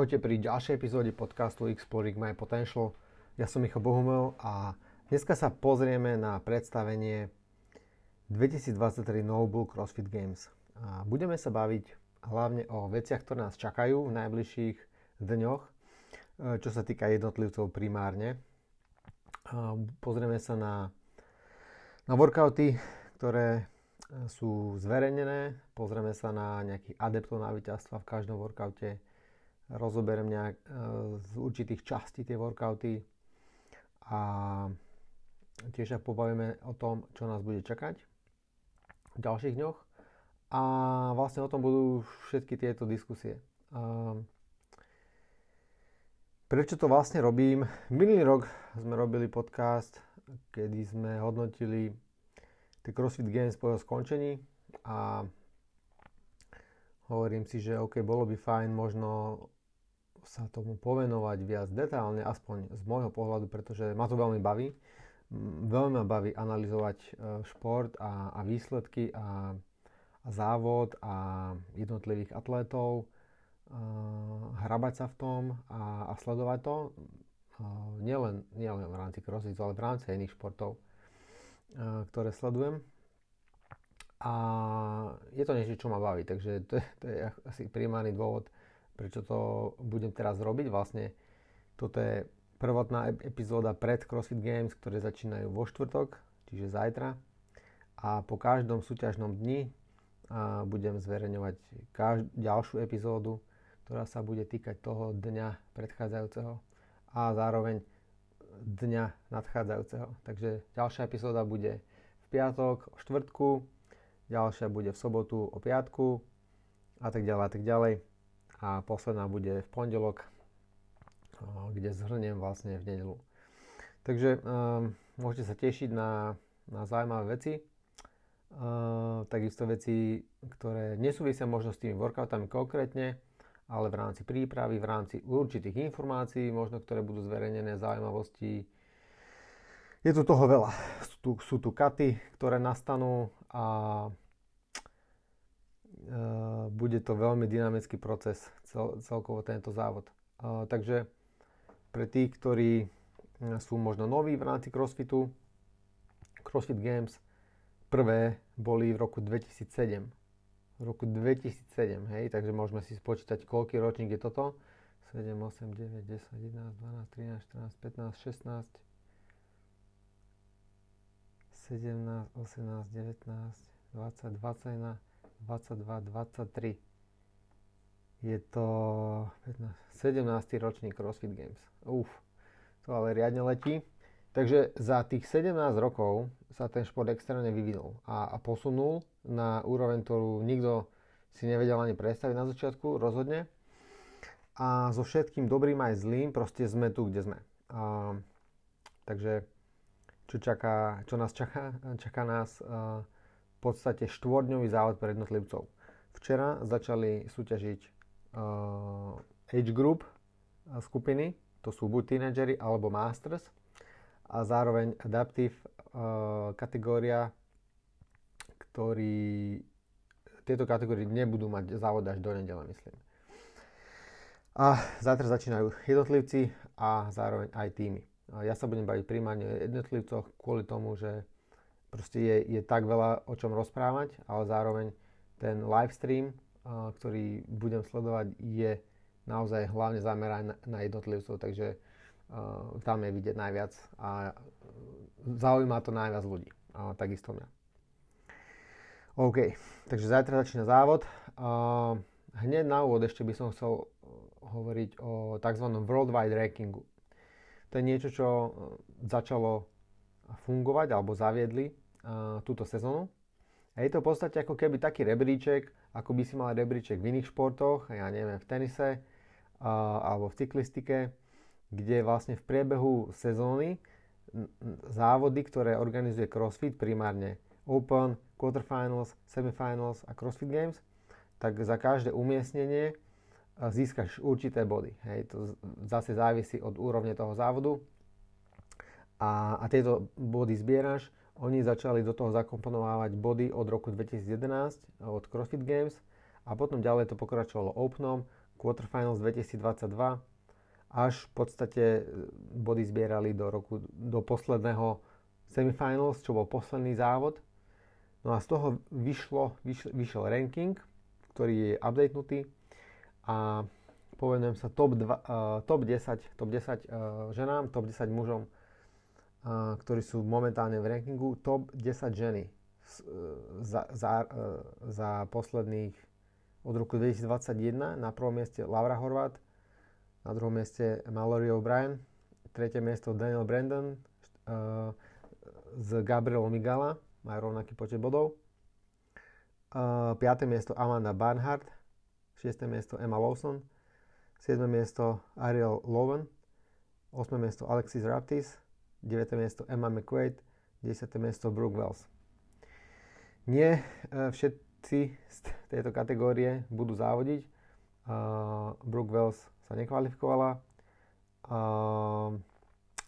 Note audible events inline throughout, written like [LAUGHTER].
Ahojte pri ďalšej epizóde podcastu Exploring My Potential. Ja som Micho Bohumel a dneska sa pozrieme na predstavenie 2023 Noble CrossFit Games. A budeme sa baviť hlavne o veciach, ktoré nás čakajú v najbližších dňoch, e, čo sa týka jednotlivcov primárne. A pozrieme sa na, na workouty, ktoré sú zverejnené, pozrieme sa na nejakých adeptov na víťazstva v každom workoute, rozoberiem nejak e, z určitých častí tie workouty a tiež sa pobavíme o tom, čo nás bude čakať v ďalších dňoch a vlastne o tom budú všetky tieto diskusie. Prečo to vlastne robím? Minulý rok sme robili podcast, kedy sme hodnotili tie CrossFit Games po jeho skončení a hovorím si, že OK, bolo by fajn možno sa tomu povenovať viac detálne, aspoň z môjho pohľadu, pretože ma to veľmi baví. Veľmi ma baví analyzovať e, šport a, a výsledky a, a závod a jednotlivých atlétov, a hrabať sa v tom a, a sledovať to. A nielen, nielen v rámci crossfit, ale v rámci iných športov, ktoré sledujem. A je to niečo, čo ma baví, takže to je, to je asi primárny dôvod, prečo to budem teraz robiť. Vlastne toto je prvotná epizóda pred CrossFit Games, ktoré začínajú vo štvrtok, čiže zajtra. A po každom súťažnom dni budem zverejňovať každ- ďalšiu epizódu, ktorá sa bude týkať toho dňa predchádzajúceho a zároveň dňa nadchádzajúceho. Takže ďalšia epizóda bude v piatok o štvrtku, ďalšia bude v sobotu o piatku a tak ďalej a tak ďalej a posledná bude v pondelok, kde zhrniem vlastne v nedelu. Takže um, môžete sa tešiť na, na zaujímavé veci. Uh, takisto veci, ktoré nesúvisia možno s tými workoutami konkrétne, ale v rámci prípravy, v rámci určitých informácií, možno ktoré budú zverejnené zaujímavosti. Je tu toho veľa. Sú tu, sú tu katy, ktoré nastanú a bude to veľmi dynamický proces, cel, celkovo tento závod. Eh, takže pre tých, ktorí eh, sú možno noví v rámci CrossFitu, CrossFit Games prvé boli v roku 2007. V roku 2007, hej, takže môžeme si spočítať, koľký ročník je toto. 7, 8, 9, 10, 11, 12, 13, 14, 15, 16, 17, 18, 19, 20, 21, 22, 23. Je to 15, 17. ročník CrossFit Games. Uf, to ale riadne letí. Takže za tých 17 rokov sa ten šport extrémne vyvinul a, a posunul na úroveň, ktorú nikto si nevedel ani predstaviť na začiatku, rozhodne. A so všetkým dobrým aj zlým, proste sme tu, kde sme. A, takže čo, čaká, čo nás čaká? Čaká nás podstate štvordňový závod pre jednotlivcov. Včera začali súťažiť uh, age group uh, skupiny, to sú buď tínedžeri alebo masters a zároveň adaptive uh, kategória, ktorí tieto kategórie nebudú mať závod až do nedele, myslím. A zajtra začínajú jednotlivci a zároveň aj týmy. Ja sa budem baviť primárne o jednotlivcoch kvôli tomu, že proste je, je tak veľa o čom rozprávať, ale zároveň ten live stream, uh, ktorý budem sledovať, je naozaj hlavne zameraný na, na jednotlivcov, takže uh, tam je vidieť najviac a zaujíma to najviac ľudí, uh, takisto mňa. OK, takže zajtra začína závod. Uh, hneď na úvod ešte by som chcel hovoriť o tzv. worldwide rankingu. To je niečo, čo začalo fungovať alebo zaviedli túto sezónu. A je to v podstate ako keby taký rebríček, ako by si mal rebríček v iných športoch, ja neviem, v tenise uh, alebo v cyklistike, kde vlastne v priebehu sezóny závody, ktoré organizuje CrossFit, primárne Open, Quarterfinals, Semifinals a CrossFit Games, tak za každé umiestnenie získaš určité body. Hej, to zase závisí od úrovne toho závodu a, a tieto body zbieraš oni začali do toho zakomponovávať body od roku 2011 od CrossFit Games a potom ďalej to pokračovalo Openom, quarterfinals 2022, až v podstate e, body zbierali do, roku, do posledného semifinals, čo bol posledný závod. No a z toho vyšlo, vyšl, vyšiel ranking, ktorý je updatenutý a povenujem sa top, 2, uh, top 10, top 10 uh, ženám, top 10 mužom, uh, ktorí sú momentálne v rankingu, top 10 ženy za, za, za posledných od roku 2021. Na prvom mieste Laura Horvat, na druhom mieste Mallory O'Brien, tretie miesto Daniel Brandon uh, z Gabriel Migala, majú rovnaký počet bodov. Uh, piaté miesto Amanda Barnhart, šiesté miesto Emma Lawson, siedme miesto Ariel Lowen, osme miesto Alexis Raptis, 9. miesto Emma McQuaid, 10. miesto Brooke Wells. Nie uh, všetci z tejto kategórie budú závodiť. Uh, Brooke Wells sa nekvalifikovala. Uh,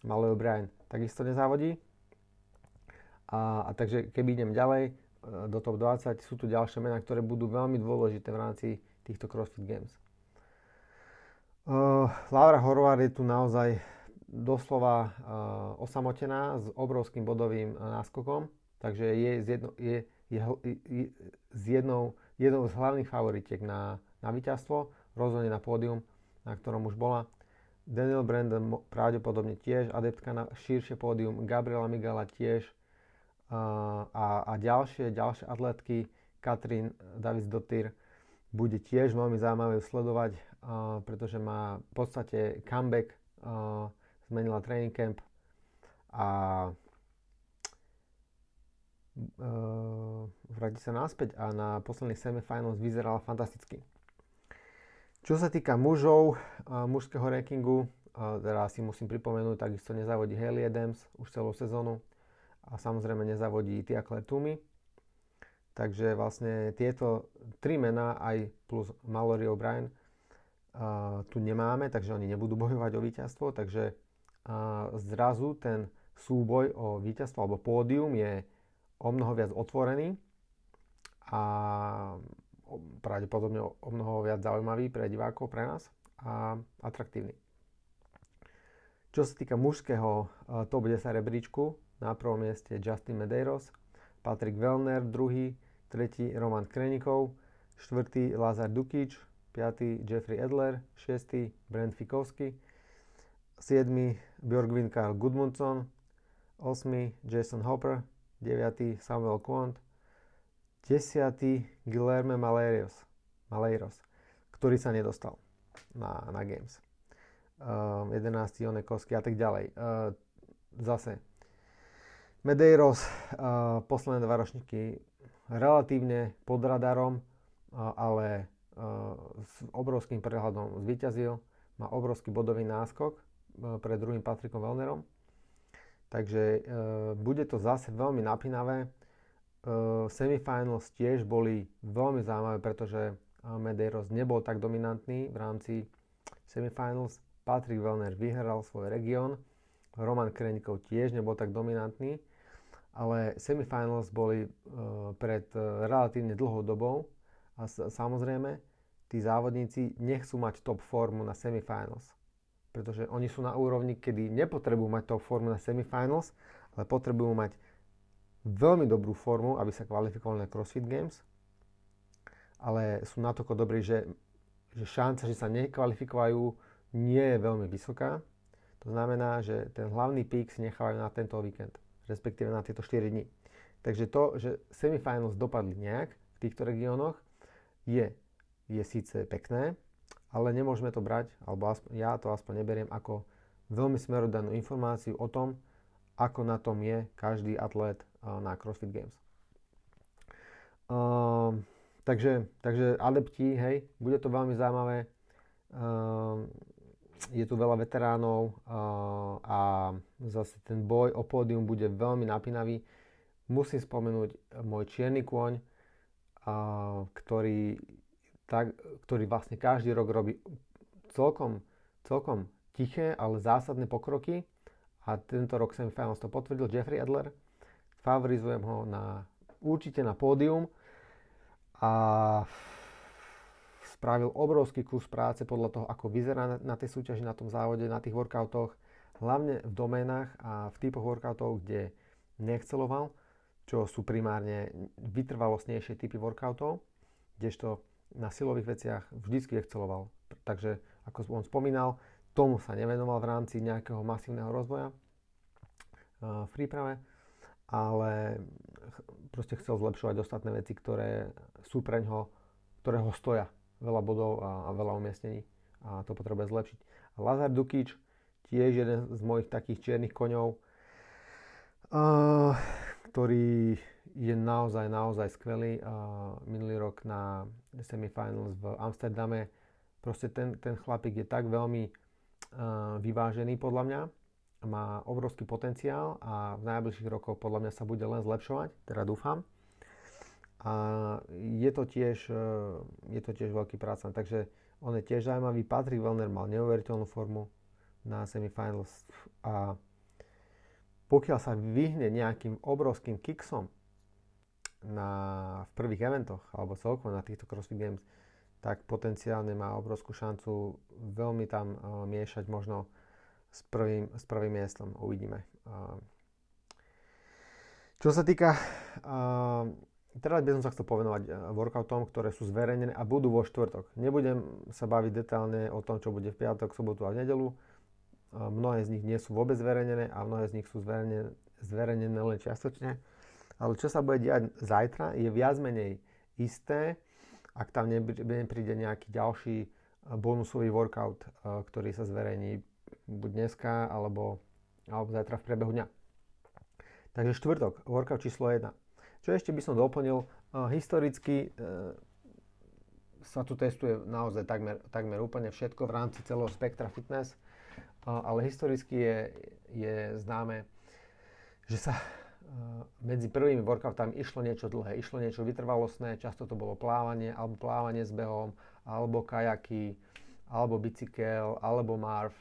Malloy O'Brien takisto nezávodí. A, a takže keby idem ďalej do top 20, sú tu ďalšie mená, ktoré budú veľmi dôležité v rámci týchto CrossFit Games. Uh, Laura Horvar je tu naozaj doslova uh, osamotená s obrovským bodovým uh, náskokom, takže je, z jedno, je, je, je, z jednou, jednou z hlavných favoritiek na, na víťazstvo, rozhodne na pódium na ktorom už bola. Daniel Brandon pravdepodobne tiež, adeptka na širšie pódium, Gabriela Migala tiež. A, a, a ďalšie, ďalšie atletky, Katrin Davis Dotyr, bude tiež veľmi zaujímavé sledovať, pretože má v podstate comeback, zmenila training camp a vráti sa naspäť a na posledných semifinals vyzerala fantasticky. Čo sa týka mužov, mužského rankingu, teda si musím pripomenúť, takisto nezavodí Haley Adams už celú sezónu a samozrejme nezavodí Tia Claire Toomey. Takže vlastne tieto tri mená aj plus Mallory O'Brien uh, tu nemáme, takže oni nebudú bojovať o víťazstvo, takže a zrazu ten súboj o víťazstvo alebo pódium je o mnoho viac otvorený a pravdepodobne o mnoho viac zaujímavý pre divákov, pre nás a atraktívny. Čo sa týka mužského e, top 10 rebríčku, na prvom mieste Justin Medeiros, Patrick Wellner, druhý, tretí Roman Krenikov, štvrtý Lazar Dukič, piatý Jeffrey Edler, šiestý Brent Fikovsky. 7. Björgvin Karl Gudmundsson, 8. Jason Hopper, 9. Samuel Quant, 10. Guillermo Maleiros, Maleiros ktorý sa nedostal na, na Games. Uh, 11. Onekovský a tak ďalej. Uh, zase Medeiros, uh, posledné dva ročníky relatívne pod radarom, uh, ale uh, s obrovským prehľadom zvíťazil má obrovský bodový náskok pred druhým Patrikom Wellnerom. Takže uh, bude to zase veľmi napínavé. Uh, semifinals tiež boli veľmi zaujímavé, pretože Medeiros nebol tak dominantný v rámci semifinals. Patrick Wellner vyhral svoj región, Roman Krenikov tiež nebol tak dominantný, ale semifinals boli uh, pred uh, relatívne dlhou dobou. A s- samozrejme tí závodníci nechcú mať top formu na semifinals, pretože oni sú na úrovni, kedy nepotrebujú mať top formu na semifinals, ale potrebujú mať veľmi dobrú formu, aby sa kvalifikovali na CrossFit Games, ale sú natoľko dobrí, že, že šanca, že sa nekvalifikujú, nie je veľmi vysoká. To znamená, že ten hlavný pík si nechávajú na tento víkend, respektíve na tieto 4 dní. Takže to, že semifinals dopadli nejak v týchto regiónoch, je, je síce pekné, ale nemôžeme to brať, alebo aspoň, ja to aspoň neberiem ako veľmi smerodanú informáciu o tom, ako na tom je každý atlet na CrossFit Games. Uh, takže, takže adepti, hej, bude to veľmi zaujímavé. Uh, je tu veľa veteránov uh, a zase ten boj o pódium bude veľmi napínavý. Musím spomenúť môj čierny kôň, ktorý, tak, ktorý vlastne každý rok robí celkom, celkom tiché, ale zásadné pokroky. A tento rok semifinals to potvrdil Jeffrey Adler. Favorizujem ho na, určite na pódium. A spravil obrovský kus práce podľa toho, ako vyzerá na tej súťaži, na tom závode, na tých workoutoch, hlavne v doménach a v typoch workoutov, kde neexceloval, čo sú primárne vytrvalostnejšie typy workoutov, kdežto na silových veciach vždycky exceloval. Takže, ako on spomínal, tomu sa nevenoval v rámci nejakého masívneho rozvoja v príprave, ale proste chcel zlepšovať ostatné veci, ktoré sú pre ňoho, ktoré ho stoja veľa bodov a, a veľa umiestnení a to potrebuje zlepšiť. A Lazar Dukič, tiež jeden z mojich takých čiernych koňov, uh, ktorý je naozaj, naozaj skvelý. Minulý rok na semifinals v Amsterdame proste ten, ten chlapík je tak veľmi vyvážený podľa mňa, má obrovský potenciál a v najbližších rokoch podľa mňa sa bude len zlepšovať, teda dúfam. A je to tiež, e, je to tiež veľký práca. Takže on je tiež zaujímavý. Patrick Wellner mal neuveriteľnú formu na semifinals a pokiaľ sa vyhne nejakým obrovským kicksom na, v prvých eventoch alebo celkovo na týchto CrossFit Games, tak potenciálne má obrovskú šancu veľmi tam uh, miešať možno s prvým, s prvým miestom. Uvidíme. Uh, čo sa týka uh, Teraz by som sa chcel povenovať eh, workoutom, ktoré sú zverejnené a budú vo štvrtok. Nebudem sa baviť detálne o tom, čo bude v piatok, sobotu a v nedelu. Eh, mnohé z nich nie sú vôbec zverejnené a mnohé z nich sú zverejnené, zverejnené len čiastočne. Ale čo sa bude diať zajtra je viac menej isté, ak tam nepríde nejaký ďalší eh, bonusový workout, ktorý sa zverejní buď dneska alebo, alebo zajtra v priebehu dňa. Takže štvrtok, workout číslo 1 čo ešte by som doplnil, historicky e, sa tu testuje naozaj takmer, takmer úplne všetko v rámci celého spektra fitness, ale historicky je, je známe, že sa e, medzi prvými workoutami išlo niečo dlhé, išlo niečo vytrvalostné, často to bolo plávanie, alebo plávanie s behom, alebo kajaky, alebo bicykel, alebo marv.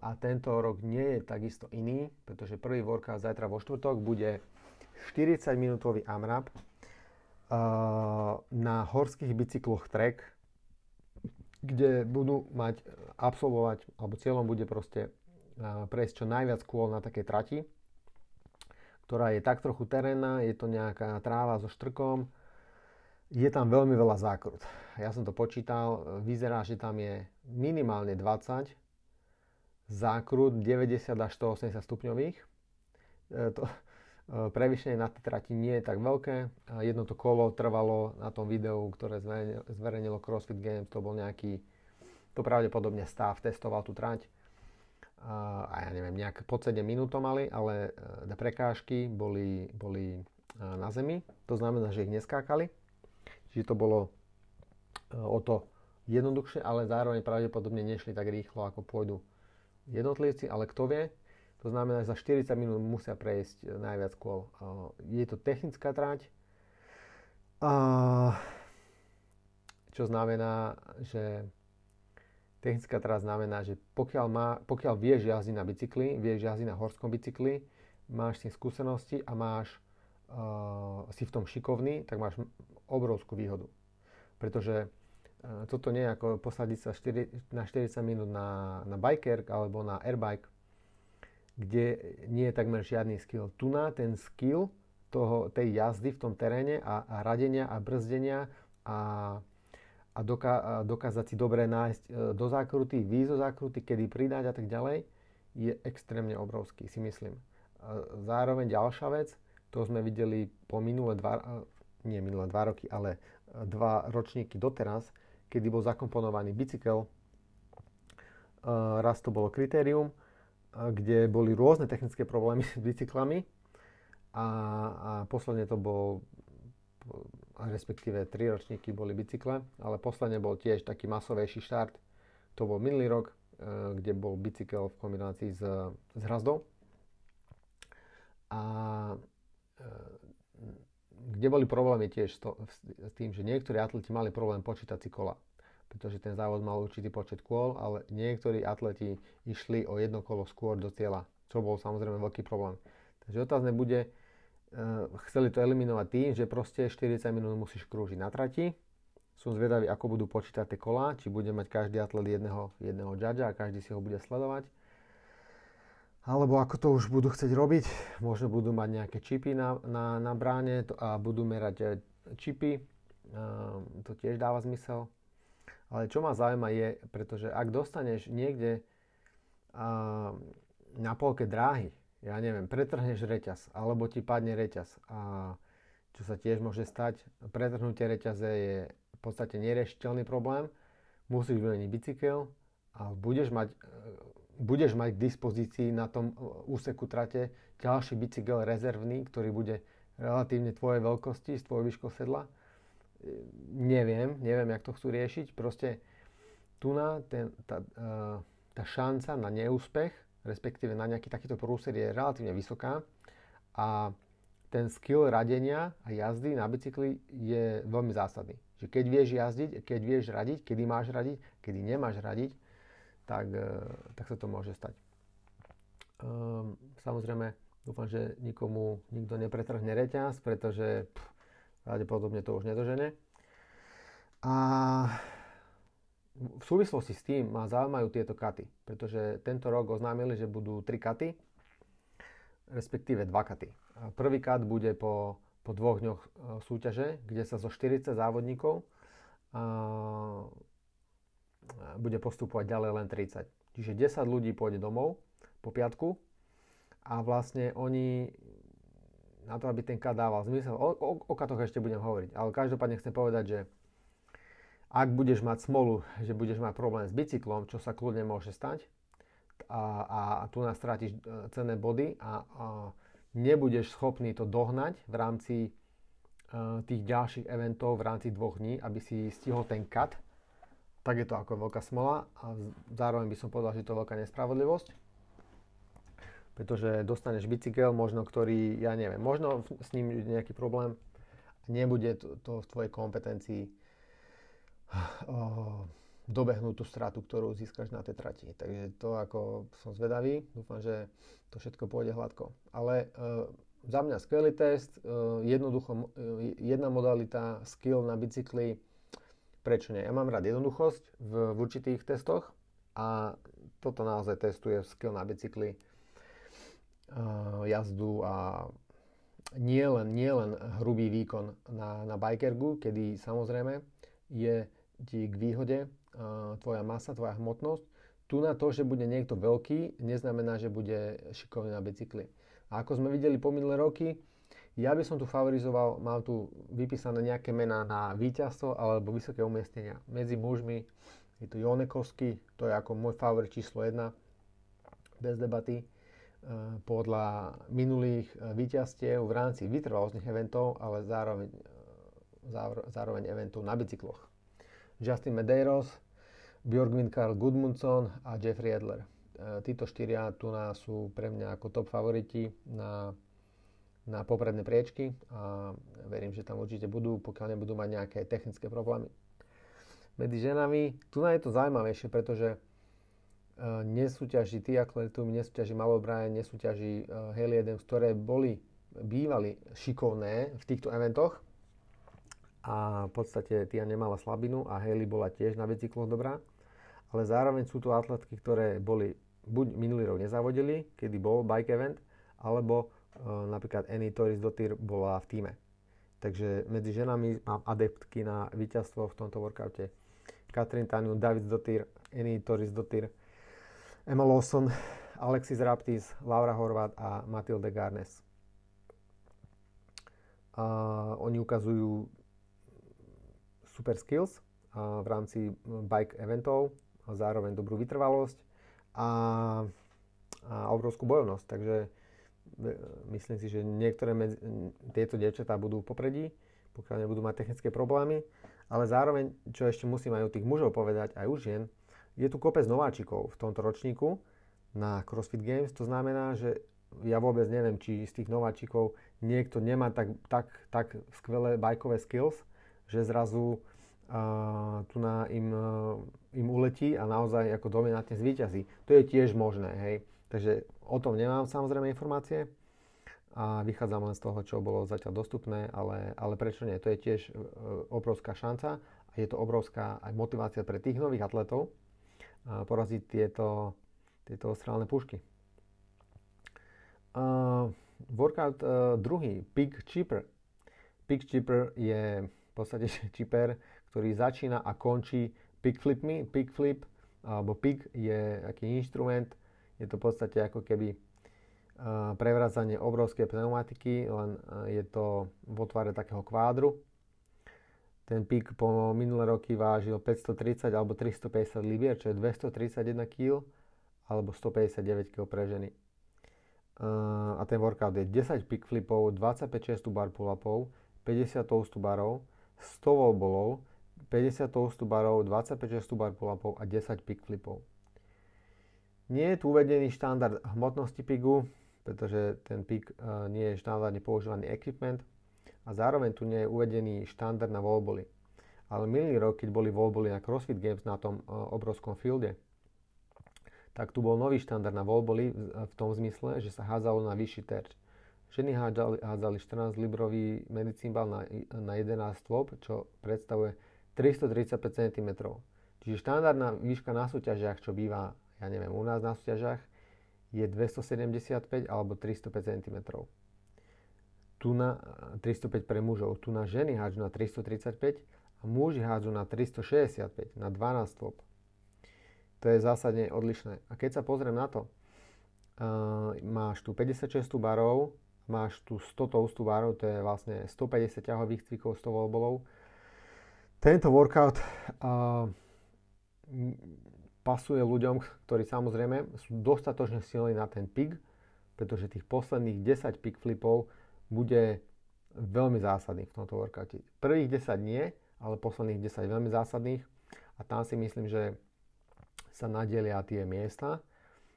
A tento rok nie je takisto iný, pretože prvý workout zajtra vo štvrtok bude 40-minútový AMRAP uh, na horských bicykloch Trek, kde budú mať absolvovať, alebo cieľom bude proste prejsť čo najviac kôl na takej trati, ktorá je tak trochu terénna, je to nejaká tráva so štrkom, je tam veľmi veľa zákrut. Ja som to počítal, vyzerá, že tam je minimálne 20 zákrut 90 až 180 stupňových. E, to, E, prevýšenie na tej trati nie je tak veľké. Jedno to kolo trvalo na tom videu, ktoré zverejnilo CrossFit Games, to bol nejaký, to pravdepodobne stav testoval tú trať. A ja neviem, nejak pod 7 minút to mali, ale e, prekážky boli, boli e, na zemi. To znamená, že ich neskákali. Čiže to bolo o to jednoduchšie, ale zároveň pravdepodobne nešli tak rýchlo, ako pôjdu jednotlivci, ale kto vie, to znamená, že za 40 minút musia prejsť e, najviac kôl. Je to technická trať, čo znamená, že technická trať znamená, že pokiaľ, má, pokiaľ vieš jazdiť na bicykli, vieš jazdiť na horskom bicykli, máš s skúsenosti a máš, uh, si v tom šikovný, tak máš obrovskú výhodu. Pretože uh, toto nie je ako posadiť sa 4, na 40 minút na, na biker alebo na airbike, kde nie je takmer žiadny skill. Tu na ten skill toho, tej jazdy v tom teréne a, a radenia a brzdenia a, a, doká, dokázať si dobre nájsť e, do zákruty, výjsť do zákruty, kedy pridať a tak ďalej, je extrémne obrovský, si myslím. Zároveň ďalšia vec, to sme videli po minulé dva, e, nie minulé dva roky, ale e, dva ročníky doteraz, kedy bol zakomponovaný bicykel. Raz to bolo kritérium, kde boli rôzne technické problémy s bicyklami a, a posledne to bol respektíve tri ročníky boli bicykle, ale posledne bol tiež taký masovejší štart. To bol minulý rok, e, kde bol bicykel v kombinácii s, s hrazdou. A e, kde boli problémy tiež s, tým, že niektorí atleti mali problém počítať si kola pretože ten závod mal určitý počet kôl, ale niektorí atleti išli o jedno kolo skôr do cieľa, čo bol samozrejme veľký problém. Takže otázne bude, chceli to eliminovať tým, že proste 40 minút musíš krúžiť na trati Som zvedavý, ako budú počítať tie kola, či bude mať každý atlet jedného, jedného judgea a každý si ho bude sledovať. Alebo ako to už budú chcieť robiť, možno budú mať nejaké čipy na, na, na bráne a budú merať e, čipy, to tiež dáva zmysel. Ale čo ma zaujíma je, pretože ak dostaneš niekde na polke dráhy, ja neviem, pretrhneš reťaz, alebo ti padne reťaz a čo sa tiež môže stať, pretrhnutie reťaze je v podstate neriešiteľný problém, musíš vymeniť bicykel a budeš mať, e, budeš mať k dispozícii na tom e, úseku trate ďalší bicykel rezervný, ktorý bude relatívne tvojej veľkosti, s tvojou výškou sedla. E, neviem, neviem, jak to chcú riešiť. Proste tu na ten, tá, tá šanca na neúspech, respektíve na nejaký takýto prúser je relatívne vysoká a ten skill radenia a jazdy na bicykli je veľmi zásadný. Že keď vieš jazdiť, keď vieš radiť, kedy máš radiť, kedy nemáš radiť, tak, e, tak sa to môže stať. Um, samozrejme, dúfam, že nikomu nikto nepretrhne reťaz, pretože pff, pravdepodobne to už nedožene. A v súvislosti s tým ma zaujímajú tieto katy, pretože tento rok oznámili, že budú tri katy, respektíve dva katy. Prvý kat bude po, po dvoch dňoch e, súťaže, kde sa zo 40 závodníkov a, bude postupovať ďalej len 30. Čiže 10 ľudí pôjde domov po piatku a vlastne oni na to, aby ten kat dával zmysel, o, o, o katoch ešte budem hovoriť, ale každopádne chcem povedať, že ak budeš mať smolu, že budeš mať problém s bicyklom, čo sa kľudne môže stať, a, a tu nás strátiš e, cenné body a, a nebudeš schopný to dohnať v rámci uh, tých ďalších eventov v rámci dvoch dní, aby si stihol ten cut, tak je to ako veľká smola a zároveň by som povedal, že je to veľká nespravodlivosť, pretože dostaneš bicykel, možno ktorý, ja neviem, možno s ním je nejaký problém, nebude to, to v tvojej kompetencii dobehnúť tú stratu, ktorú získaš na tej trati. Takže to ako som zvedavý, dúfam, že to všetko pôjde hladko. Ale uh, za mňa skvelý test, uh, jednoducho, uh, jedna modalita, skill na bicykli, prečo nie? Ja mám rád jednoduchosť v, v určitých testoch a toto naozaj testuje skill na bicykli, uh, jazdu a nie len, nie len hrubý výkon na, na bikergu, kedy samozrejme je ti k výhode tvoja masa, tvoja hmotnosť. Tu na to, že bude niekto veľký, neznamená, že bude šikovný na bicykli. A ako sme videli po minulé roky, ja by som tu favorizoval, mám tu vypísané nejaké mená na víťazstvo alebo vysoké umiestnenia. Medzi mužmi je tu Jonekovský, to je ako môj favorit číslo 1, bez debaty. E, podľa minulých e, víťazstiev v rámci vytrvalostných eventov, ale zároveň, e, zároveň eventov na bicykloch. Justin Medeiros, Björgvin Karl Gudmundsson a Jeffrey Adler. E, títo štyria tu sú pre mňa ako top favoriti na, na popredné priečky a verím, že tam určite budú, pokiaľ nebudú mať nejaké technické problémy. Medzi ženami, tu je to zaujímavejšie, pretože uh, nesúťaží Tia Kletum, nesúťaží Malo Bryan, nesúťaží uh, Haley Adams, ktoré boli, bývali šikovné v týchto eventoch a v podstate Tia nemala slabinu a Haley bola tiež na bicykloch dobrá ale zároveň sú tu atletky, ktoré boli buď minulý rok nezavodili, kedy bol bike event, alebo e, napríklad Annie Toris Dotyr bola v týme. Takže medzi ženami mám adeptky na víťazstvo v tomto workoute. Katrin Taniu, David Dotyr, Annie Toris Dotyr, Emma Lawson, Alexis Raptis, Laura Horvat a Matilde Garnes. A oni ukazujú super skills v rámci bike eventov, zároveň dobrú vytrvalosť a, a obrovskú bojovnosť. Takže e, myslím si, že niektoré medzi, tieto dievčatá budú popredí, pokiaľ nebudú mať technické problémy, ale zároveň, čo ešte musím aj u tých mužov povedať, aj u žien, je tu kopec nováčikov v tomto ročníku na CrossFit Games, to znamená, že ja vôbec neviem, či z tých nováčikov niekto nemá tak, tak, tak skvelé bajkové skills, že zrazu a tu na im, e, im uletí a naozaj ako dominantne zvíťazí. To je tiež možné, hej. Takže o tom nemám samozrejme informácie a vychádzam len z toho, čo bolo zatiaľ dostupné, ale, ale prečo nie? To je tiež e, obrovská šanca a je to obrovská aj motivácia pre tých nových atletov poraziť tieto, tieto ostrálne pušky. Uh, workout uh, druhý, Pig Cheaper. Pig Cheaper je podstate cheaper, ktorý začína a končí pig flipmi. Pig flip alebo pig je aký inštrument, je to v podstate ako keby prevracanie obrovskej pneumatiky, len je to v otvare takého kvádru. Ten pík po minulé roky vážil 530 alebo 350 libier, čo je 231 kg alebo 159 kg pre ženy. A ten workout je 10 pick flipov, 25 chest bar pull-upov, 50 toast barov, 100 wall ballov, 50 toast barov, 25 chest bar pull-upov a 10 pick flipov. Nie je tu uvedený štandard hmotnosti pigu, pretože ten pig uh, nie je štandardne používaný equipment, a zároveň tu nie je uvedený štandard na wallbally. Ale minulý rok, keď boli wallbally na CrossFit Games na tom uh, obrovskom fielde, tak tu bol nový štandard na wallbally v, v tom zmysle, že sa hádzalo na vyšší terč. Ženy hádzali, hádzali 14 librový medicínbal na, na 11 stôp, čo predstavuje 335 cm. Čiže štandardná výška na súťažiach, čo býva, ja neviem, u nás na súťažiach, je 275 alebo 305 cm tu na 305 pre mužov, tu na ženy hádžu na 335 a muži hádžu na 365, na 12 stôp. To je zásadne odlišné. A keď sa pozriem na to, uh, máš tu 56 barov, máš tu 100 toastu barov, to je vlastne 150 ťahových cvikov, 100 wallballov. Tento workout uh, pasuje ľuďom, ktorí samozrejme sú dostatočne silní na ten pig, pretože tých posledných 10 pig flipov bude veľmi zásadný v tomto workoute. Prvých 10 nie, ale posledných 10 veľmi zásadných a tam si myslím, že sa nadelia tie miesta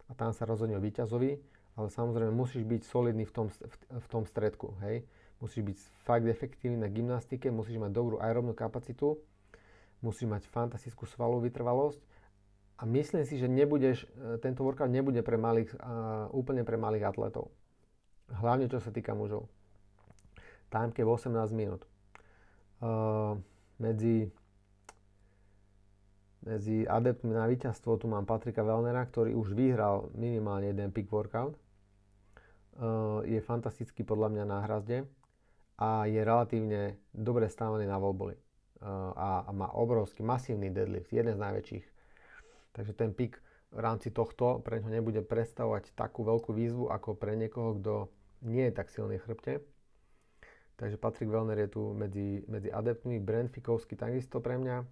a tam sa rozhodne o víťazovi, ale samozrejme musíš byť solidný v tom, v, v tom stredku, hej. Musíš byť fakt efektívny na gymnastike, musíš mať dobrú aerobnú kapacitu, musíš mať fantastickú svalovú vytrvalosť a myslím si, že nebudeš, e, tento workout nebude pre malých, úplne pre malých atletov. Hlavne čo sa týka mužov timecap 18 minút. Uh, medzi, medzi adeptmi na víťazstvo tu mám Patrika Wellnera, ktorý už vyhral minimálne jeden pick workout. Uh, je fantastický podľa mňa na hrazde a je relatívne dobre stávaný na volboli. Uh, a, a má obrovský, masívny deadlift, jeden z najväčších. Takže ten pick v rámci tohto pre ňo nebude predstavovať takú veľkú výzvu ako pre niekoho, kto nie je tak silný v chrbte Takže Patrick Wellner je tu medzi, medzi adeptmi, Brent Fikovský takisto pre mňa.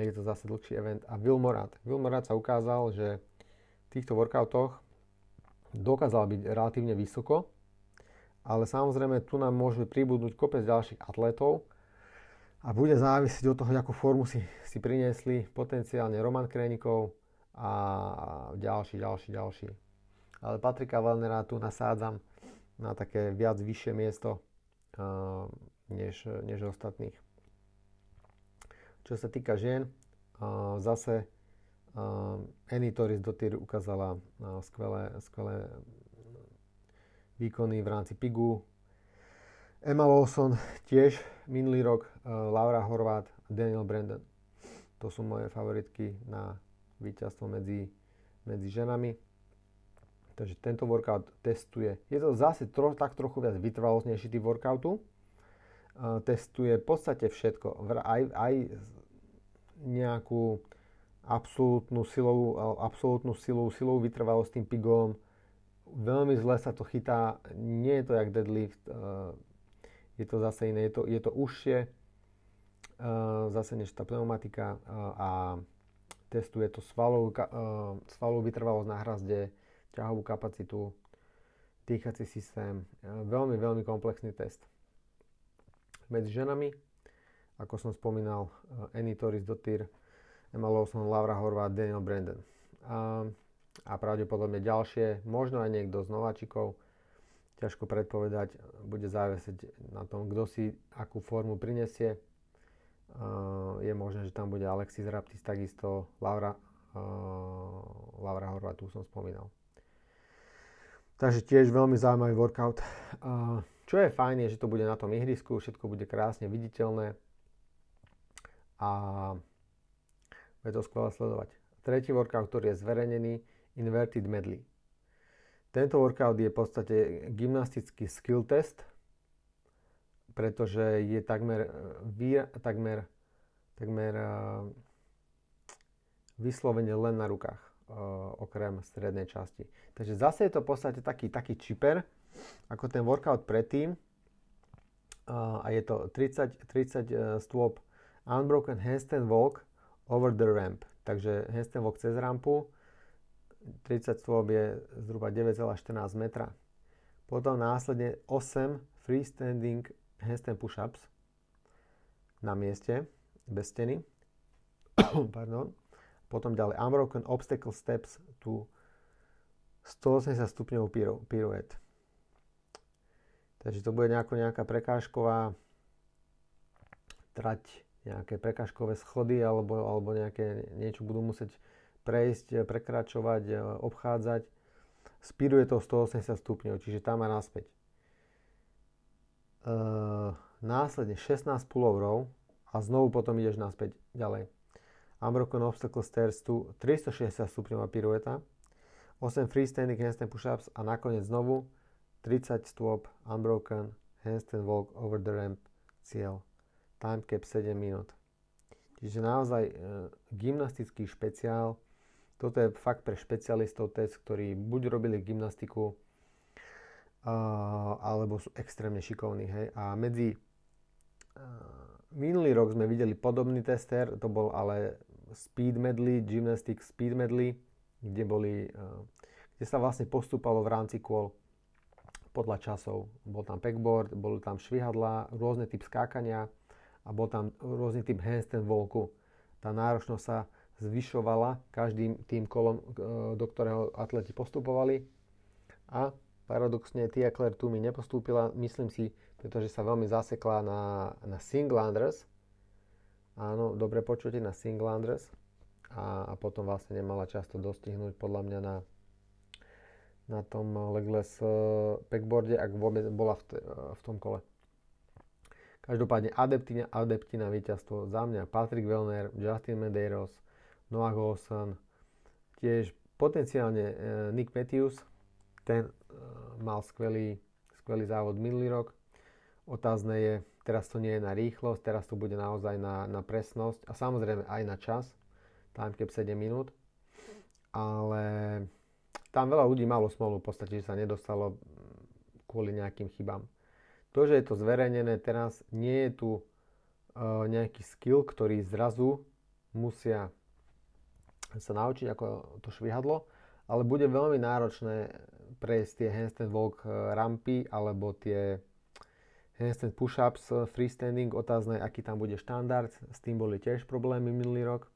Je to zase dlhší event. A Will Morat. Will Morat sa ukázal, že v týchto workoutoch dokázal byť relatívne vysoko, ale samozrejme tu nám môže pribudnúť kopec ďalších atletov a bude závisieť od toho, akú formu si, si priniesli potenciálne Roman Krenikov a ďalší, ďalší, ďalší. Ale Patrika Wellnera tu nasádzam na také viac vyššie miesto, než, než ostatných. Čo sa týka žien, zase Annie Torres Dottir ukázala skvelé, skvelé výkony v rámci PIGu. Emma Lawson tiež minulý rok, Laura Horvát Daniel Brandon. To sú moje favoritky na víťazstvo medzi, medzi ženami. Takže tento workout testuje. Je to zase tro, tak trochu viac vytrvalostnejší typ workoutu. Uh, testuje v podstate všetko. Aj, aj nejakú absolútnu silovú, absolútnu silovú, silovú vytrvalosť tým pigom. Veľmi zle sa to chytá. Nie je to jak deadlift. Uh, je to zase iné. Je to, je to užšie uh, zase než tá pneumatika a testuje to svalovú, svalovú vytrvalosť na hrazde, ťahovú kapacitu, dýchací systém. Veľmi, veľmi komplexný test. Medzi ženami, ako som spomínal, Annie Torres Dottir, Emma Lawson, Laura Horvath, Daniel Brandon. A, a pravdepodobne ďalšie, možno aj niekto z nováčikov, ťažko predpovedať, bude závisieť na tom, kto si akú formu prinesie. Uh, je možné, že tam bude Alexis Raptis, takisto Laura, uh, Laura Horvath, tu som spomínal. Takže tiež veľmi zaujímavý workout. Čo je fajn, je, že to bude na tom ihrisku, všetko bude krásne viditeľné. a je to skvelé sledovať. Tretí workout, ktorý je zverejnený, Inverted Medley. Tento workout je v podstate gymnastický skill test, pretože je takmer, takmer, takmer vyslovene len na rukách, okrem strednej časti. Takže zase je to v podstate taký, taký čiper, ako ten workout predtým, a je to 30, 30 e, stôp unbroken handstand walk over the ramp. Takže handstand walk cez rampu, 30 stôp je zhruba 9,14 metra. Potom následne 8 freestanding handstand push-ups na mieste, bez steny. [COUGHS] Pardon. Potom ďalej unbroken obstacle steps to 180 stupňov pirouette. Takže to bude nejako nejaká prekážková trať, nejaké prekážkové schody alebo, alebo nejaké niečo budú musieť prejsť, prekračovať, e, obchádzať. Spíruje to 180 stupňov, čiže tam a naspäť. E, následne 16 pulloverov a znovu potom ideš naspäť ďalej. Unbroken Obstacle Stairs tu 360 stupňová pirueta, 8 freestanding handstand push-ups a nakoniec znovu 30 stôp, unbroken, handstand walk over the ramp, cieľ. Time cap 7 minút. Čiže naozaj e, gymnastický špeciál. Toto je fakt pre špecialistov test, ktorí buď robili gymnastiku, uh, alebo sú extrémne šikovní. Hej. A medzi uh, minulý rok sme videli podobný tester, to bol ale speed medley, gymnastics speed medley, kde boli, uh, kde sa vlastne postúpalo v rámci kôl podľa časov. Bol tam backboard, bol tam švihadla, rôzne typ skákania a bol tam rôzny typ handstand walku. Tá náročnosť sa zvyšovala každým tým kolom, e, do ktorého atleti postupovali. A paradoxne Tia Claire tu mi nepostúpila, myslím si, pretože sa veľmi zasekla na, na singlanders. Áno, dobre počujete, na singlanders. A, a potom vlastne nemala často dostihnúť podľa mňa na na tom legless eh, backboarde, ak vôbec bola v, t- v tom kole. Každopádne adeptina, adeptina víťazstvo za mňa Patrick Wellner, Justin Medeiros, Noah Golson, tiež potenciálne e, Nick Matthews, ten e, mal skvelý, skvelý závod minulý rok. Otázne je, teraz to nie je na rýchlosť, teraz to bude naozaj na, na presnosť a samozrejme aj na čas, time cap 7 minút, ale tam veľa ľudí malo smolu v podstate, že sa nedostalo kvôli nejakým chybám. To, že je to zverejnené teraz, nie je tu uh, nejaký skill, ktorý zrazu musia sa naučiť ako to švihadlo, ale bude veľmi náročné prejsť tie handstand walk e, rampy alebo tie handstand push-ups e, freestanding, otázne, aký tam bude štandard, s tým boli tiež problémy minulý rok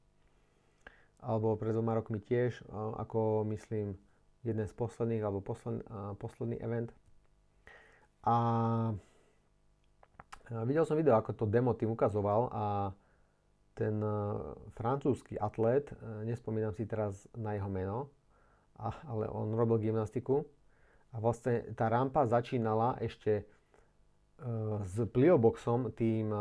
alebo pred dvoma rokmi tiež, ako myslím jeden z posledných, alebo posled, uh, posledný event. A videl som video, ako to demo tým ukazoval a ten uh, francúzsky atlét, uh, nespomínam si teraz na jeho meno, ale on robil gymnastiku a vlastne tá rampa začínala ešte uh, s plioboxom, tým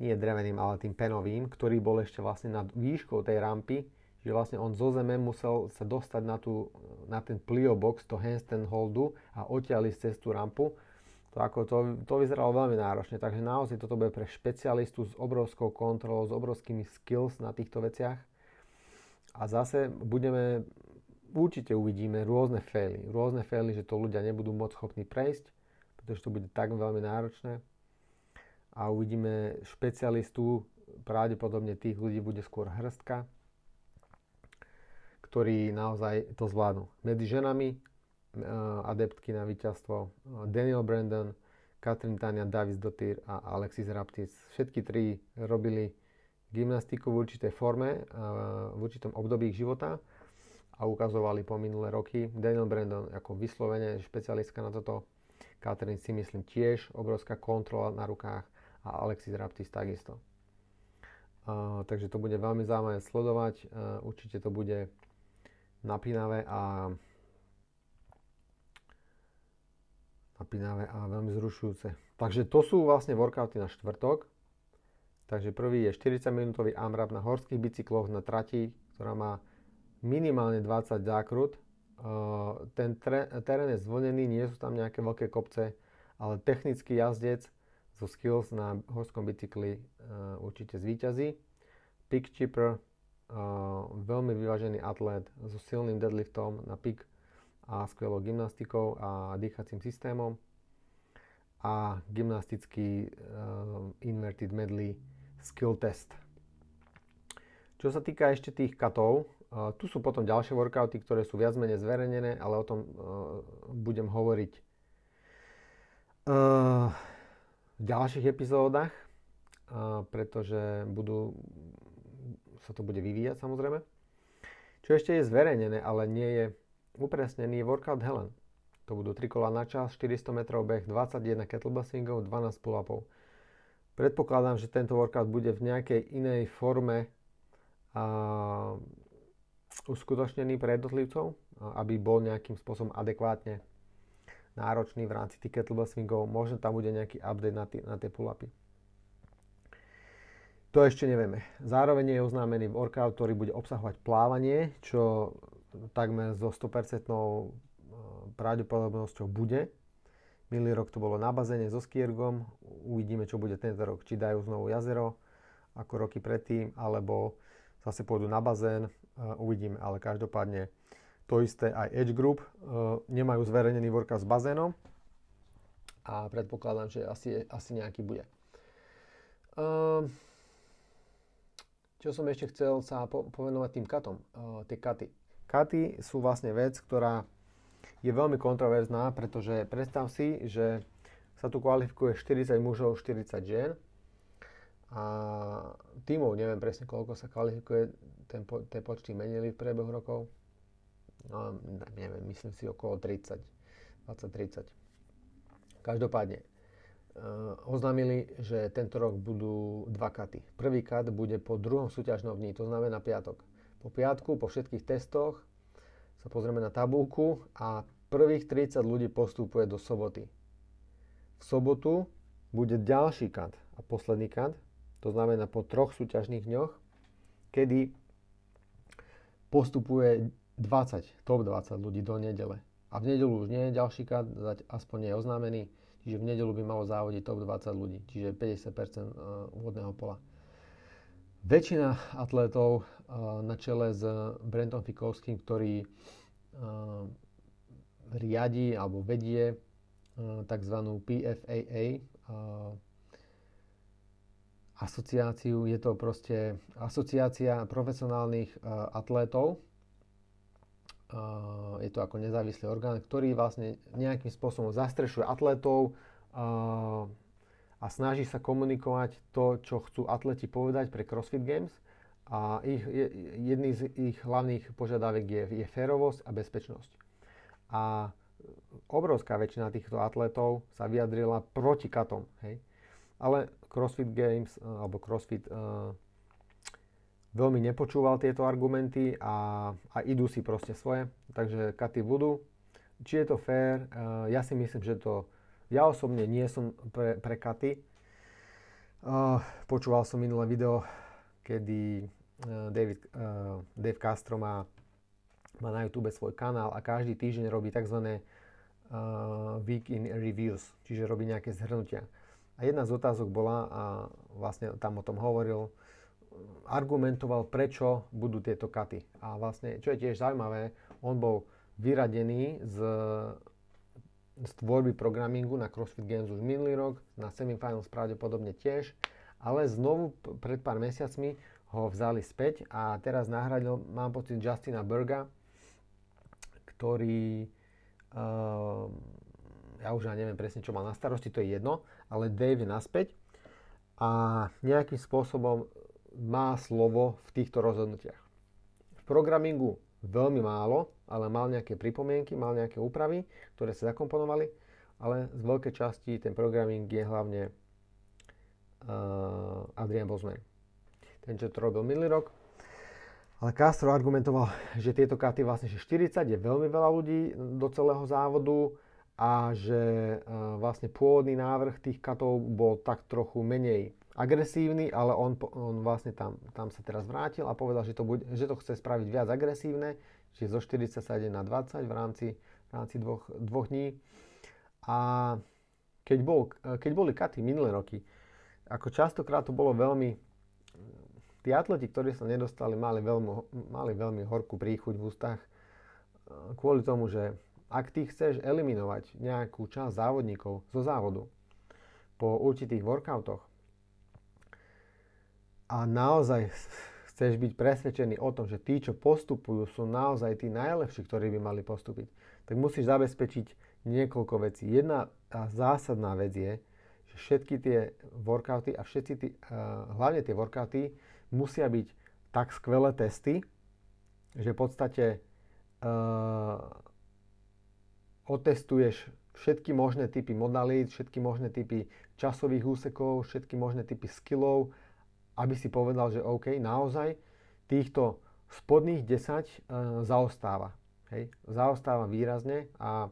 nie dreveným, ale tým penovým, ktorý bol ešte vlastne nad výškou tej rampy že vlastne on zo zeme musel sa dostať na, tú, na ten plio box, to handstand holdu a odtiaľ ísť cez tú rampu. To, ako to, to vyzeralo veľmi náročne, takže naozaj toto bude pre špecialistu s obrovskou kontrolou, s obrovskými skills na týchto veciach. A zase budeme, určite uvidíme rôzne faily. Rôzne faily, že to ľudia nebudú môcť schopní prejsť, pretože to bude tak veľmi náročné. A uvidíme špecialistu, pravdepodobne tých ľudí bude skôr hrstka, ktorí naozaj to zvládnu. Medzi ženami adeptky na víťazstvo uh, Daniel Brandon, Katrin Tania, Davis Dotyr a Alexis Raptis. Všetky tri robili gymnastiku v určitej forme, uh, v určitom období ich života a ukazovali po minulé roky. Daniel Brandon ako vyslovene špecialistka na toto. Katrin si myslím tiež, obrovská kontrola na rukách a Alexis Raptis takisto. Uh, takže to bude veľmi zaujímavé sledovať. Uh, určite to bude napínavé a napínavé a veľmi zrušujúce. Takže to sú vlastne workouty na štvrtok. Takže prvý je 40 minútový AMRAP na horských bicykloch na trati, ktorá má minimálne 20 zákrut. Ten terén je zvlnený, nie sú tam nejaké veľké kopce, ale technický jazdec zo skills na horskom bicykli určite zvíťazí. Pick chipper, veľmi vyvážený atlét so silným deadliftom na pick a skvelou gymnastikou a dýchacím systémom a gymnastický uh, inverted medley skill test. Čo sa týka ešte tých katov, uh, tu sú potom ďalšie workouty, ktoré sú viac menej zverejnené, ale o tom uh, budem hovoriť uh, v ďalších epizódach, uh, pretože budú, sa to bude vyvíjať samozrejme. Čo ešte je zverejnené, ale nie je Upresnený je workout Helen. To budú 3 kola na čas, 400 metrov beh, 21 kettlebell swingov, 12 pull-upov. Predpokladám, že tento workout bude v nejakej inej forme a, uskutočnený pre jednotlivcov, aby bol nejakým spôsobom adekvátne náročný v rámci tých kettlebell. Možno tam bude nejaký update na, tý, na tie pull-upy. To ešte nevieme. Zároveň je oznámený workout, ktorý bude obsahovať plávanie, čo takmer so 100% eh, pravdepodobnosťou bude. Milý rok to bolo na bazéne so skiergom. Uvidíme, čo bude tento rok. Či dajú znovu jazero, ako roky predtým, alebo zase pôjdu na bazén. Uh, uvidíme, ale každopádne to isté aj Edge Group. Uh, nemajú zverejnený workout s bazénom a predpokladám, že asi, asi nejaký bude. Čo som ešte chcel sa po, povenovať tým katom, tie katy. Katy sú vlastne vec, ktorá je veľmi kontroverzná, pretože predstav si, že sa tu kvalifikuje 40 mužov, 40 žien a tímov, neviem presne koľko sa kvalifikuje, ten po, tie počty menili v priebehu rokov. No, neviem, myslím si okolo 30, 20-30. Každopádne, uh, oznámili, že tento rok budú dva katy. Prvý kat bude po druhom súťažnom dni, to znamená piatok. Po piatku, po všetkých testoch sa pozrieme na tabulku a prvých 30 ľudí postupuje do soboty. V sobotu bude ďalší kat a posledný kat, to znamená po troch súťažných dňoch, kedy postupuje 20, top 20 ľudí do nedele. A v nedelu už nie je ďalší kat, aspoň nie je oznámený, čiže v nedelu by malo závodiť top 20 ľudí, čiže 50% e, úvodného pola. Väčšina atlétov uh, na čele s Brentom Fikovským, ktorý uh, riadi alebo vedie uh, tzv. PFAA asociáciu. Je to proste asociácia profesionálnych atlétov. Je to ako nezávislý orgán, ktorý vlastne nejakým spôsobom zastrešuje atlétov, a snaží sa komunikovať to, čo chcú atleti povedať pre CrossFit Games a ich, jedný z ich hlavných požiadaviek je, je férovosť a bezpečnosť. A obrovská väčšina týchto atletov sa vyjadrila proti katom. Hej? Ale CrossFit Games eh, alebo CrossFit uh, veľmi nepočúval tieto argumenty a, a idú si proste svoje. Takže katy budú. Či je to fér? Uh, ja si myslím, že to ja osobne nie som pre, pre katy. Uh, počúval som minulé video, kedy uh, David, uh, Dave Castro má, má na YouTube svoj kanál a každý týždeň robí tzv. Uh, week in reviews, čiže robí nejaké zhrnutia. A jedna z otázok bola, a vlastne tam o tom hovoril, argumentoval, prečo budú tieto katy. A vlastne, čo je tiež zaujímavé, on bol vyradený z z tvorby programingu na CrossFit Games už minulý rok, na semifinals pravdepodobne tiež, ale znovu pred pár mesiacmi ho vzali späť a teraz nahradil, mám pocit, Justina Berga, ktorý uh, ja už neviem presne, čo má na starosti, to je jedno, ale Dave je naspäť a nejakým spôsobom má slovo v týchto rozhodnutiach. V programingu veľmi málo, ale mal nejaké pripomienky, mal nejaké úpravy, ktoré sa zakomponovali, ale z veľkej časti ten programming je hlavne uh, Adrian Bosman. Ten, čo to robil minulý rok. Ale Castro argumentoval, že tieto karty vlastne, že 40 je veľmi veľa ľudí do celého závodu a že vlastne pôvodný návrh tých katov bol tak trochu menej agresívny, ale on, on vlastne tam, tam sa teraz vrátil a povedal, že to, bude, že to chce spraviť viac agresívne, čiže zo 40 sa ide na 20 v rámci, v rámci dvoch, dvoch dní. A keď, bol, keď boli katy minulé roky, ako častokrát to bolo veľmi... Tí atleti, ktorí sa nedostali, mali veľmi, mali veľmi horkú príchuť v ústach kvôli tomu, že ak ty chceš eliminovať nejakú časť závodníkov zo závodu po určitých workoutoch a naozaj chceš byť presvedčený o tom, že tí, čo postupujú, sú naozaj tí najlepší, ktorí by mali postúpiť, tak musíš zabezpečiť niekoľko vecí. Jedna a zásadná vec je, že všetky tie workouty a všetci tí, hlavne tie workouty musia byť tak skvelé testy, že v podstate uh, otestuješ všetky možné typy modalít, všetky možné typy časových úsekov, všetky možné typy skillov, aby si povedal, že OK, naozaj týchto spodných 10 uh, e, zaostáva. Hej? Zaostáva výrazne a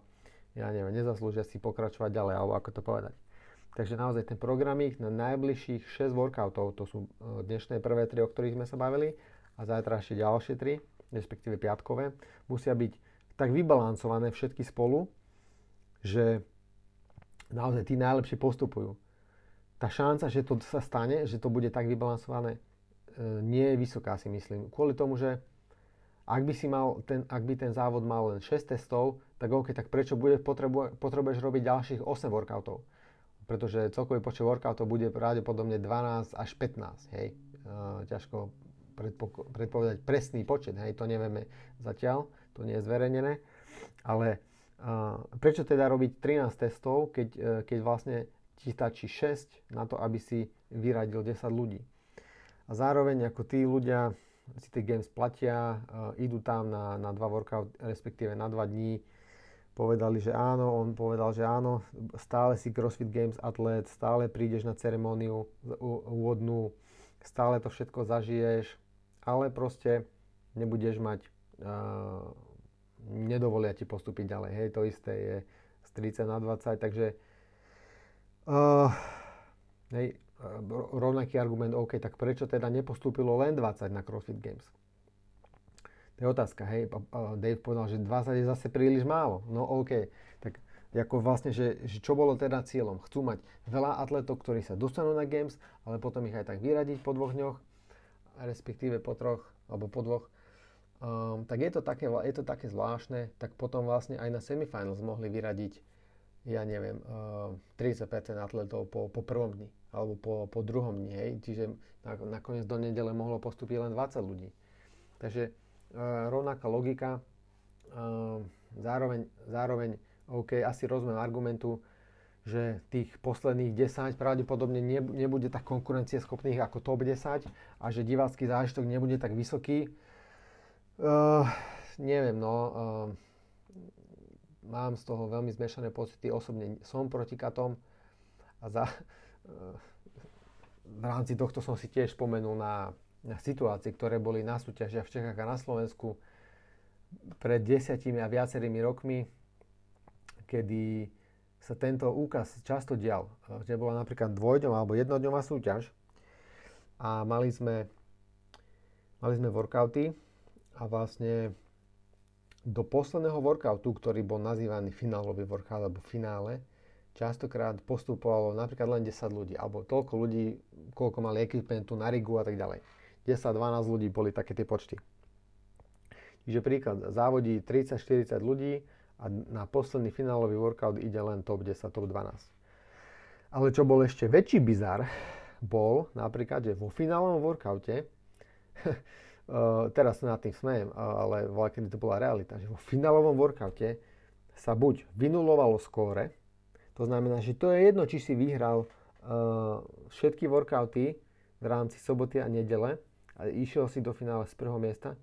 ja neviem, nezaslúžia si pokračovať ďalej, alebo ako to povedať. Takže naozaj ten programík na najbližších 6 workoutov, to sú e, dnešné prvé 3, o ktorých sme sa bavili, a zajtra ešte ďalšie 3, respektíve piatkové, musia byť tak vybalancované všetky spolu, že naozaj tí najlepšie postupujú. Tá šanca, že to sa stane, že to bude tak vybalansované, e, nie je vysoká si myslím. Kvôli tomu, že ak by, si mal ten, ak by ten závod mal len 6 testov, tak OK, tak prečo bude, potrebu, potrebuješ robiť ďalších 8 workoutov? Pretože celkový počet workoutov bude pravdepodobne 12 až 15, hej. E, ťažko predpovedať presný počet, hej, to nevieme zatiaľ to nie je zverejnené. Ale uh, prečo teda robiť 13 testov, keď, keď vlastne ti stačí 6 na to, aby si vyradil 10 ľudí. A zároveň ako tí ľudia si tie games platia, uh, idú tam na, na dva workout, respektíve na dva dní, povedali, že áno, on povedal, že áno, stále si CrossFit Games atlet, stále prídeš na ceremóniu úvodnú, stále to všetko zažiješ, ale proste nebudeš mať uh, nedovolia ti postúpiť ďalej. Hej, to isté je z 30 na 20, takže uh, hej, rovnaký argument, OK, tak prečo teda nepostúpilo len 20 na CrossFit Games? To je otázka, hej. Dave povedal, že 20 je zase príliš málo. No OK, tak ako vlastne, že, že čo bolo teda cieľom? Chcú mať veľa atletov, ktorí sa dostanú na Games, ale potom ich aj tak vyradiť po dvoch dňoch, respektíve po troch, alebo po dvoch um, tak je to, také, je to také zvláštne, tak potom vlastne aj na semifinals mohli vyradiť, ja neviem, uh, 30% atletov po, po prvom dni alebo po, po druhom dni, hej, čiže na, nakoniec do nedele mohlo postúpiť len 20 ľudí. Takže uh, rovnaká logika, uh, zároveň, zároveň OK, asi rozumiem argumentu, že tých posledných 10 pravdepodobne nebude tak konkurencieschopných ako top 10 a že divácky zážitok nebude tak vysoký, Uh, neviem, no. Uh, mám z toho veľmi zmiešané pocity. Osobne som proti katom a za, [LAUGHS] v rámci tohto som si tiež spomenul na, na situácie, ktoré boli na súťažiach v Čechách a na Slovensku pred desiatimi a viacerými rokmi, kedy sa tento úkaz často dial. Že bola napríklad dvojdňová alebo jednodňová súťaž a mali sme, mali sme workouty, a vlastne do posledného workoutu, ktorý bol nazývaný finálový workout alebo finále, častokrát postupovalo napríklad len 10 ľudí, alebo toľko ľudí, koľko mali ekvipentu na rigu a tak ďalej. 10-12 ľudí boli také tie počty. Čiže príklad, závodí 30-40 ľudí a na posledný finálový workout ide len top 10, top 12. Ale čo bol ešte väčší bizar, bol napríklad, že vo finálovom workoute [LAUGHS] Uh, teraz sa nad tým smejem, ale voľa, kedy to bola realita, že vo finálovom workoute sa buď vynulovalo skóre, to znamená, že to je jedno, či si vyhral uh, všetky workouty v rámci soboty a nedele a išiel si do finále z prvého miesta,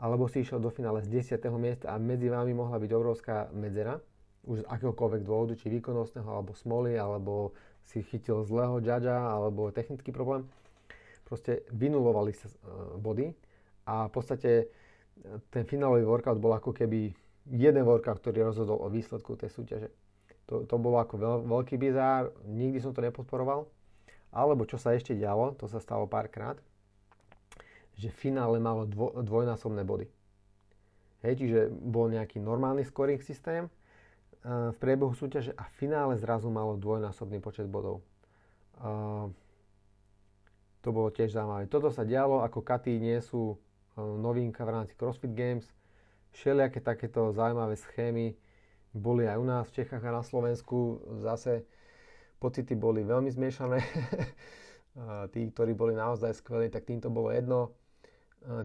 alebo si išiel do finále z 10. miesta a medzi vami mohla byť obrovská medzera, už z akéhokoľvek dôvodu, či výkonnostného, alebo smoly, alebo si chytil zlého judgea, alebo technický problém. Proste vynulovali sa uh, body a v podstate e, ten finálový workout bol ako keby jeden workout, ktorý rozhodol o výsledku tej súťaže. To, to bolo ako veľ, veľký bizár, nikdy som to nepodporoval. Alebo čo sa ešte dialo, to sa stalo párkrát, že finále malo dvo, dvojnásobné body. Hej, čiže bol nejaký normálny scoring systém uh, v priebehu súťaže a finále zrazu malo dvojnásobný počet bodov. Uh, to bolo tiež zaujímavé. Toto sa dialo, ako katy nie sú novinka v rámci CrossFit Games. Všelijaké takéto zaujímavé schémy boli aj u nás v Čechách a na Slovensku. Zase pocity boli veľmi zmiešané. [LAUGHS] tí, ktorí boli naozaj skvelí, tak tým to bolo jedno.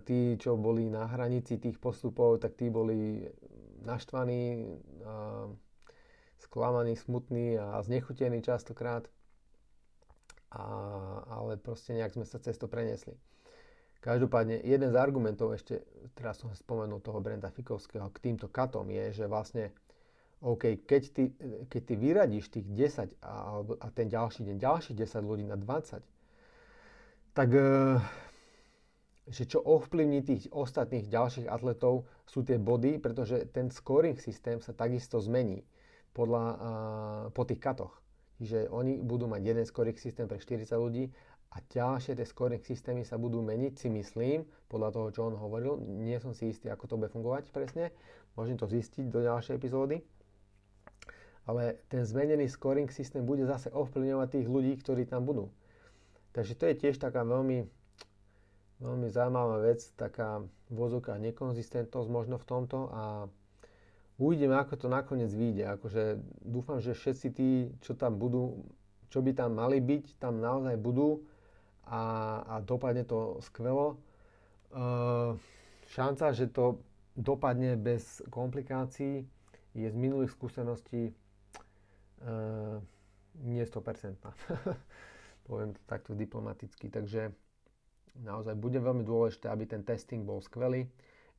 Tí, čo boli na hranici tých postupov, tak tí boli naštvaní, sklamaní, smutní a znechutení častokrát. A, ale proste nejak sme sa cez to prenesli. Každopádne, jeden z argumentov ešte, teraz som spomenul toho Brenda Fikovského k týmto katom je, že vlastne OK, keď ty, keď ty vyradíš tých 10 a, a ten ďalší deň ďalších 10 ľudí na 20, tak e, že čo ovplyvní tých ostatných ďalších atletov sú tie body, pretože ten scoring systém sa takisto zmení podľa, po tých katoch. Čiže oni budú mať jeden scoring systém pre 40 ľudí a ďalšie tie scoring systémy sa budú meniť, si myslím, podľa toho, čo on hovoril. Nie som si istý, ako to bude fungovať presne. Môžem to zistiť do ďalšej epizódy ale ten zmenený scoring systém bude zase ovplyvňovať tých ľudí, ktorí tam budú. Takže to je tiež taká veľmi, veľmi zaujímavá vec, taká vozovka nekonzistentnosť možno v tomto a uvidíme, ako to nakoniec vyjde. Akože dúfam, že všetci tí, čo tam budú, čo by tam mali byť, tam naozaj budú a, a dopadne to skvelo. Uh, šanca, že to dopadne bez komplikácií, je z minulých skúseností uh, nie 100%. [LAUGHS] Poviem to takto diplomaticky. Takže naozaj bude veľmi dôležité, aby ten testing bol skvelý.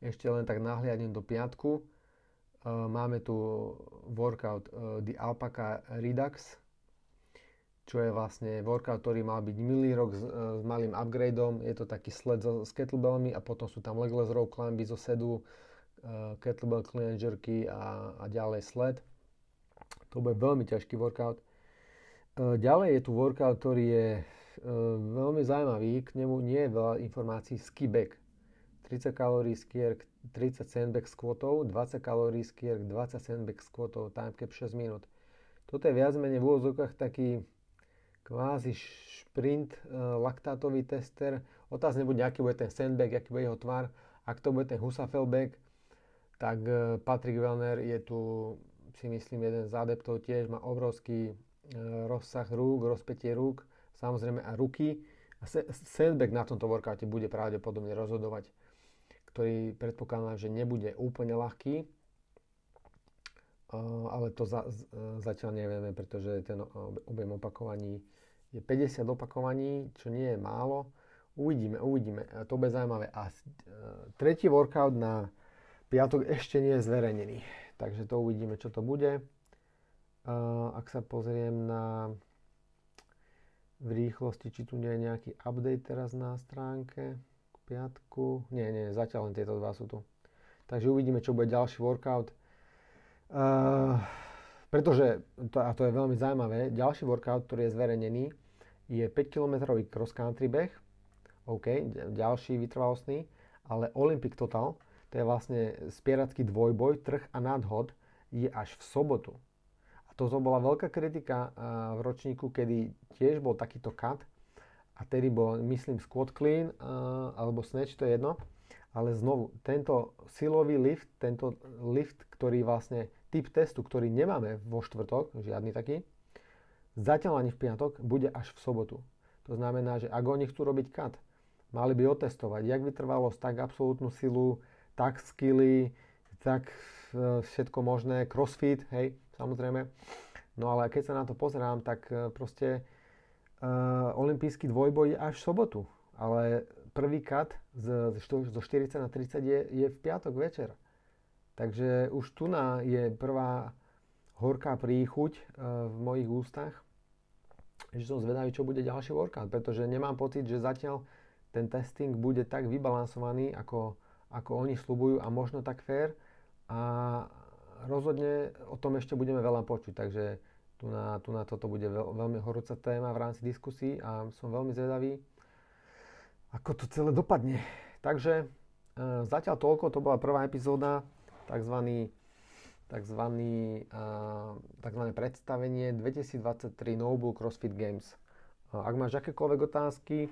Ešte len tak nahliadnem do piatku. Uh, máme tu workout uh, The Alpaca Redux, čo je vlastne workout, ktorý mal byť milý rok s, s malým upgradeom. Je to taký sled so, s kettlebellmi a potom sú tam legless row climby zo sedu, uh, kettlebell clean jerky a, a ďalej sled. To bude veľmi ťažký workout. E, ďalej je tu workout, ktorý je e, veľmi zaujímavý. K nemu nie je veľa informácií. Ski back. 30 kalórií skierk, 30 sandbag squatov, 20 kalórií skierk, 20 sandbag squatov, time cap 6 minút. Toto je viac menej v úvodzokách taký kvázi šprint e, laktátový tester. Otázne bude, aký bude ten sandbag, aký bude jeho tvar. Ak to bude ten Husafelbag, tak Patrick Wellner je tu si myslím, jeden z adeptov tiež má obrovský e, rozsah rúk, rozpetie rúk, samozrejme a ruky. A Sandbag na tomto workoute bude pravdepodobne rozhodovať, ktorý predpokladám, že nebude úplne ľahký, e, ale to za, e, zatiaľ nevieme, pretože ten objem opakovaní je 50 opakovaní, čo nie je málo. Uvidíme, uvidíme. To bude zaujímavé. A tretí workout na piatok ešte nie je zverejnený. Takže to uvidíme, čo to bude. Ak sa pozriem na v rýchlosti, či tu nie je nejaký update teraz na stránke k piatku. Nie, nie, zatiaľ len tieto dva sú tu. Takže uvidíme, čo bude ďalší workout. Uh, pretože, to, a to je veľmi zaujímavé, ďalší workout, ktorý je zverejnený, je 5 km cross country beh, OK, ďalší vytrvalostný, ale Olympic Total, to je vlastne spieracký dvojboj, trh a nadhod, je až v sobotu. A toto bola veľká kritika v ročníku, kedy tiež bol takýto cut a tedy bol, myslím, squat clean alebo snatch, to je jedno. Ale znovu, tento silový lift, tento lift, ktorý vlastne typ testu, ktorý nemáme vo štvrtok, žiadny taký, zatiaľ ani v piatok, bude až v sobotu. To znamená, že ak oni chcú robiť cut, mali by otestovať, jak vytrvalosť, tak absolútnu silu, tak skilly, tak e, všetko možné, crossfit, hej, samozrejme. No ale keď sa na to pozerám, tak e, proste uh, olimpijský dvojboj je až v sobotu. Ale prvý kat zo 40 na 30 je, je v piatok večer. Takže už tu na je prvá horká príchuť uh, v mojich ústach, že som zvedavý, čo bude ďalší workout, pretože nemám pocit, že zatiaľ ten testing bude tak vybalansovaný, ako ako oni slubujú a možno tak fér. A rozhodne o tom ešte budeme veľa počuť, takže tu na, tu na toto bude veľ, veľmi horúca téma v rámci diskusí a som veľmi zvedavý, ako to celé dopadne. Takže e, zatiaľ toľko, to bola prvá epizóda, takzvaný tzv. tzv. predstavenie 2023 Noble CrossFit Games. Ak máš akékoľvek otázky,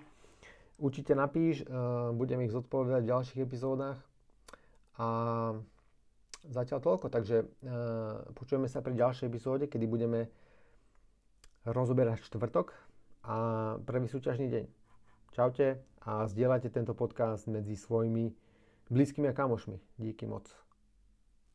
určite napíš, budem ich zodpovedať v ďalších epizódach. A zatiaľ toľko, takže počujeme sa pri ďalšej epizóde, kedy budeme rozoberať štvrtok a prvý súťažný deň. Čaute a zdieľajte tento podcast medzi svojimi blízkymi a kamošmi. Díky moc.